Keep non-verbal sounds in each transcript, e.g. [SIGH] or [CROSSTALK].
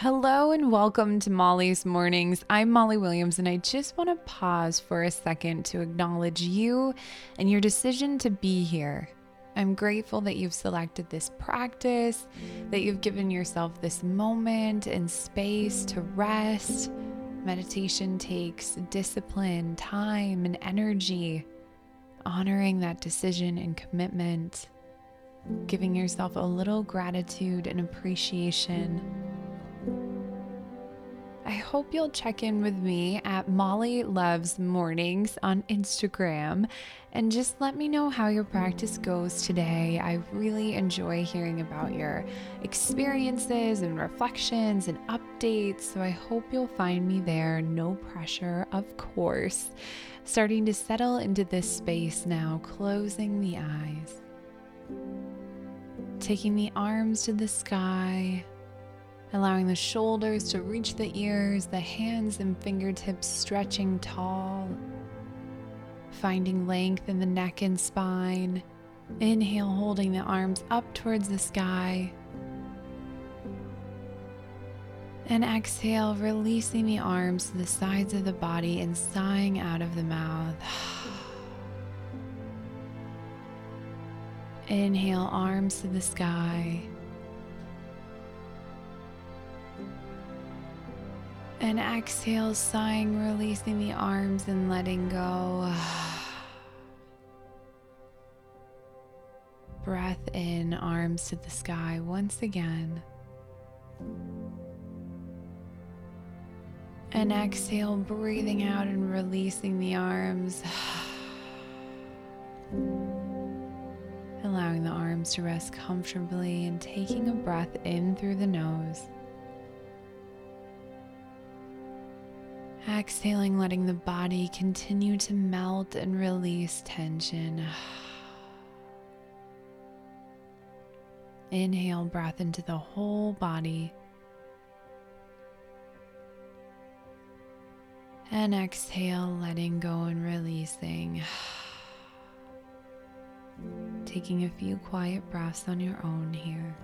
Hello and welcome to Molly's Mornings. I'm Molly Williams, and I just want to pause for a second to acknowledge you and your decision to be here. I'm grateful that you've selected this practice, that you've given yourself this moment and space to rest. Meditation takes discipline, time, and energy. Honoring that decision and commitment, giving yourself a little gratitude and appreciation I hope you'll check in with me at Molly Loves Mornings on Instagram and just let me know how your practice goes today. I really enjoy hearing about your experiences and reflections and updates, so I hope you'll find me there. No pressure, of course. Starting to settle into this space now, closing the eyes, taking the arms to the sky allowing the shoulders to reach the ears, the hands and fingertips stretching tall, finding length in the neck and spine. Inhale, holding the arms up towards the sky. And exhale, releasing the arms to the sides of the body and sighing out of the mouth. [SIGHS] Inhale, arms to the sky. And exhale, sighing, releasing the arms and letting go. [SIGHS] Breath in, arms to the sky once again. And exhale, breathing out and releasing the arms. [SIGHS] Allowing the arms to rest comfortably and taking a breath in through the nose. Exhaling, letting the body continue to melt and release tension. [SIGHS] Inhale breath into the whole body. And exhale, letting go and releasing. [SIGHS] Taking a few quiet breaths on your own here.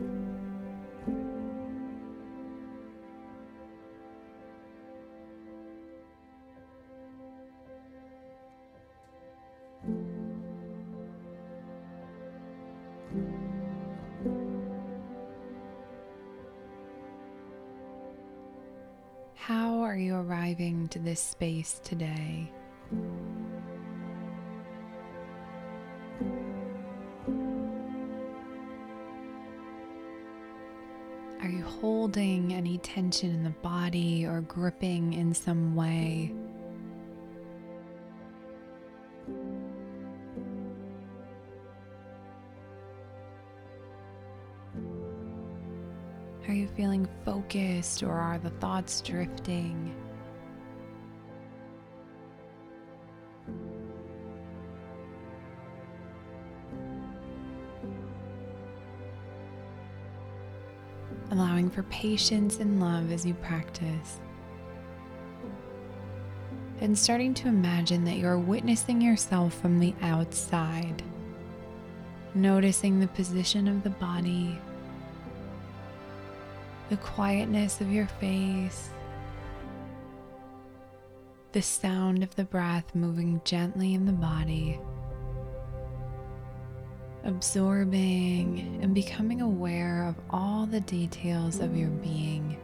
Are you arriving to this space today? Are you holding any tension in the body or gripping in some way? Are you feeling focused or are the thoughts drifting? Allowing for patience and love as you practice. And starting to imagine that you're witnessing yourself from the outside. Noticing the position of the body the quietness of your face, the sound of the breath moving gently in the body, absorbing and becoming aware of all the details of your being.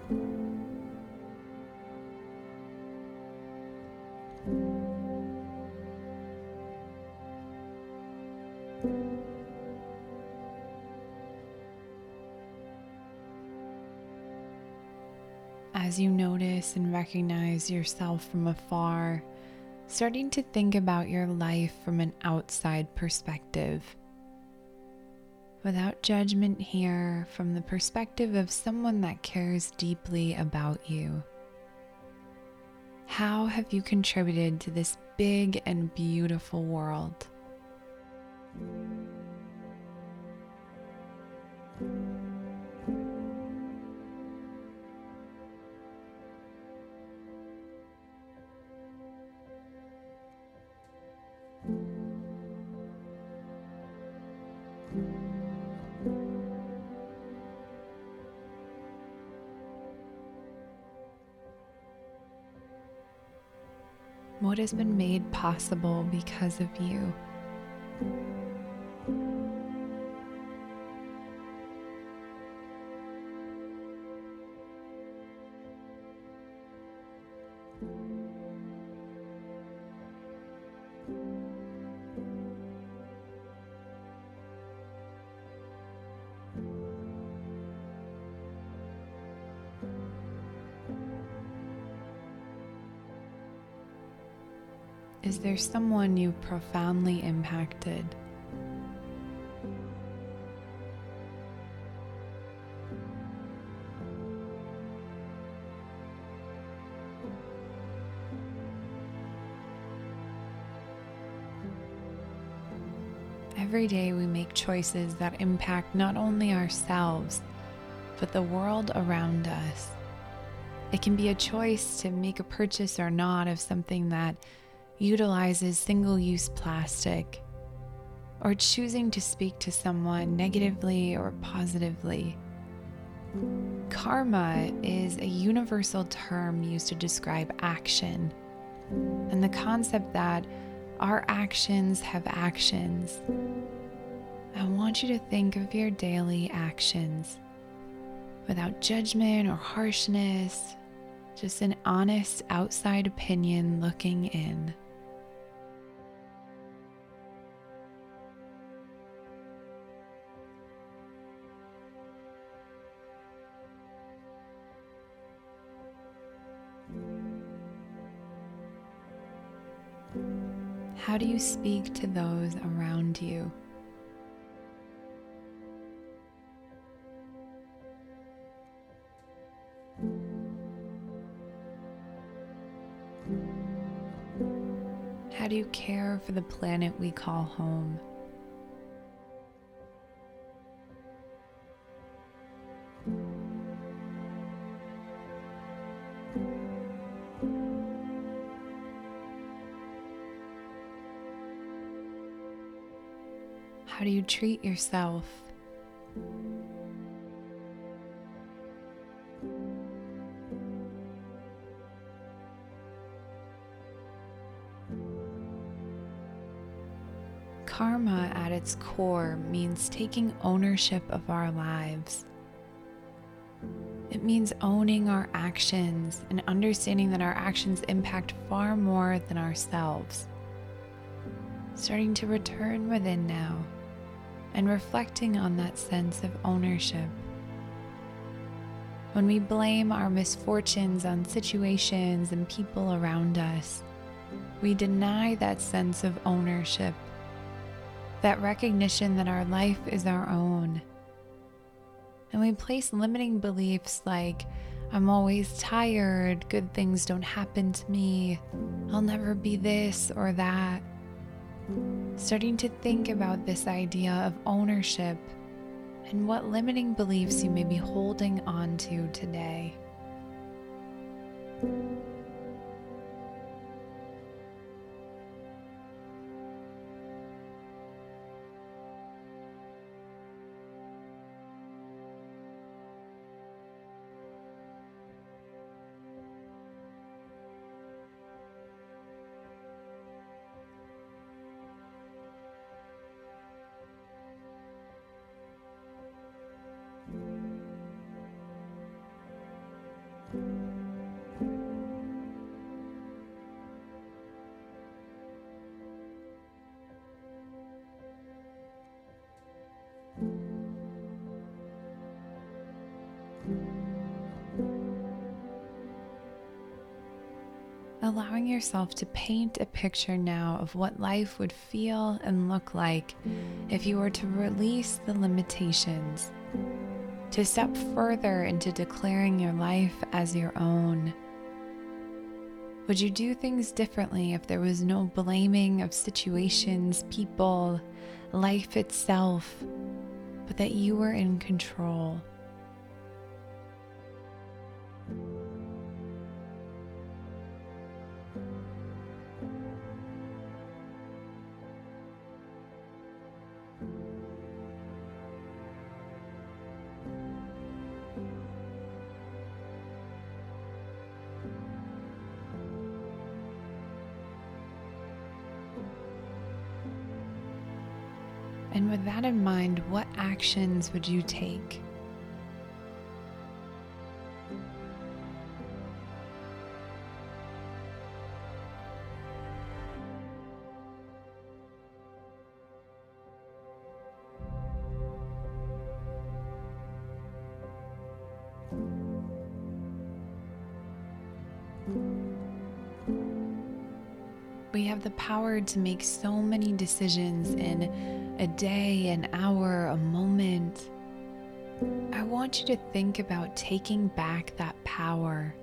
Notice and recognize yourself from afar, starting to think about your life from an outside perspective. Without judgment here, from the perspective of someone that cares deeply about you. How have you contributed to this big and beautiful world? What has been made possible because of you. Is there someone you've profoundly impacted? Every day we make choices that impact not only ourselves, but the world around us. It can be a choice to make a purchase or not of something that utilizes single use plastic, or choosing to speak to someone negatively or positively. Karma is a universal term used to describe action, and the concept that our actions have actions. I want you to think of your daily actions without judgment or harshness, just an honest outside opinion looking in. How do you speak to those around you? How do you care for the planet we call home? Do you treat yourself? Karma at its core means taking ownership of our lives. It means owning our actions and understanding that our actions impact far more than ourselves. Starting to return within now and reflecting on that sense of ownership. When we blame our misfortunes on situations and people around us, we deny that sense of ownership, that recognition that our life is our own. And we place limiting beliefs like, I'm always tired, good things don't happen to me, I'll never be this or that starting to think about this idea of ownership and what limiting beliefs you may be holding on to today. Allowing yourself to paint a picture now of what life would feel and look like if you were to release the limitations, to step further into declaring your life as your own. Would you do things differently if there was no blaming of situations, people, life itself, but that you were in control? And with that in mind, what actions would you take? We have the power to make so many decisions in a day, an hour, a moment. I want you to think about taking back that power.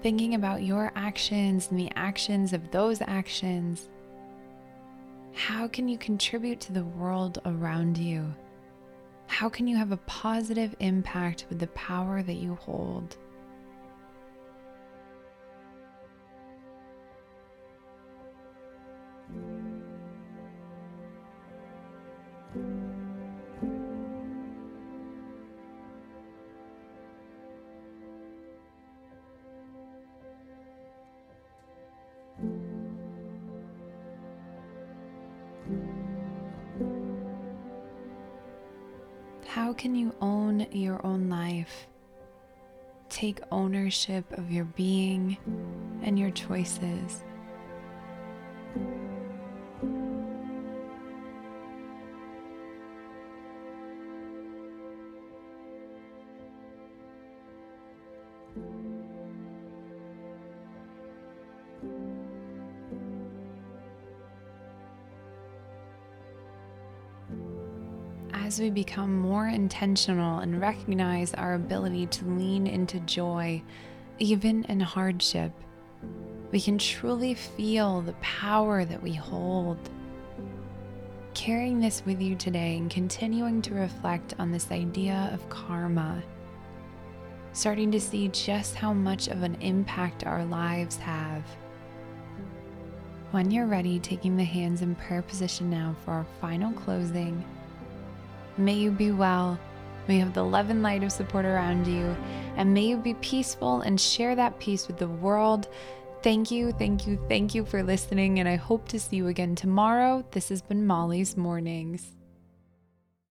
Thinking about your actions and the actions of those actions. How can you contribute to the world around you? How can you have a positive impact with the power that you hold? Can you own your own life? Take ownership of your being and your choices. As we become more intentional and recognize our ability to lean into joy, even in hardship, we can truly feel the power that we hold. Carrying this with you today and continuing to reflect on this idea of karma, starting to see just how much of an impact our lives have. When you're ready, taking the hands in prayer position now for our final closing. May you be well. May you have the love and light of support around you. And may you be peaceful and share that peace with the world. Thank you, thank you, thank you for listening. And I hope to see you again tomorrow. This has been Molly's Mornings.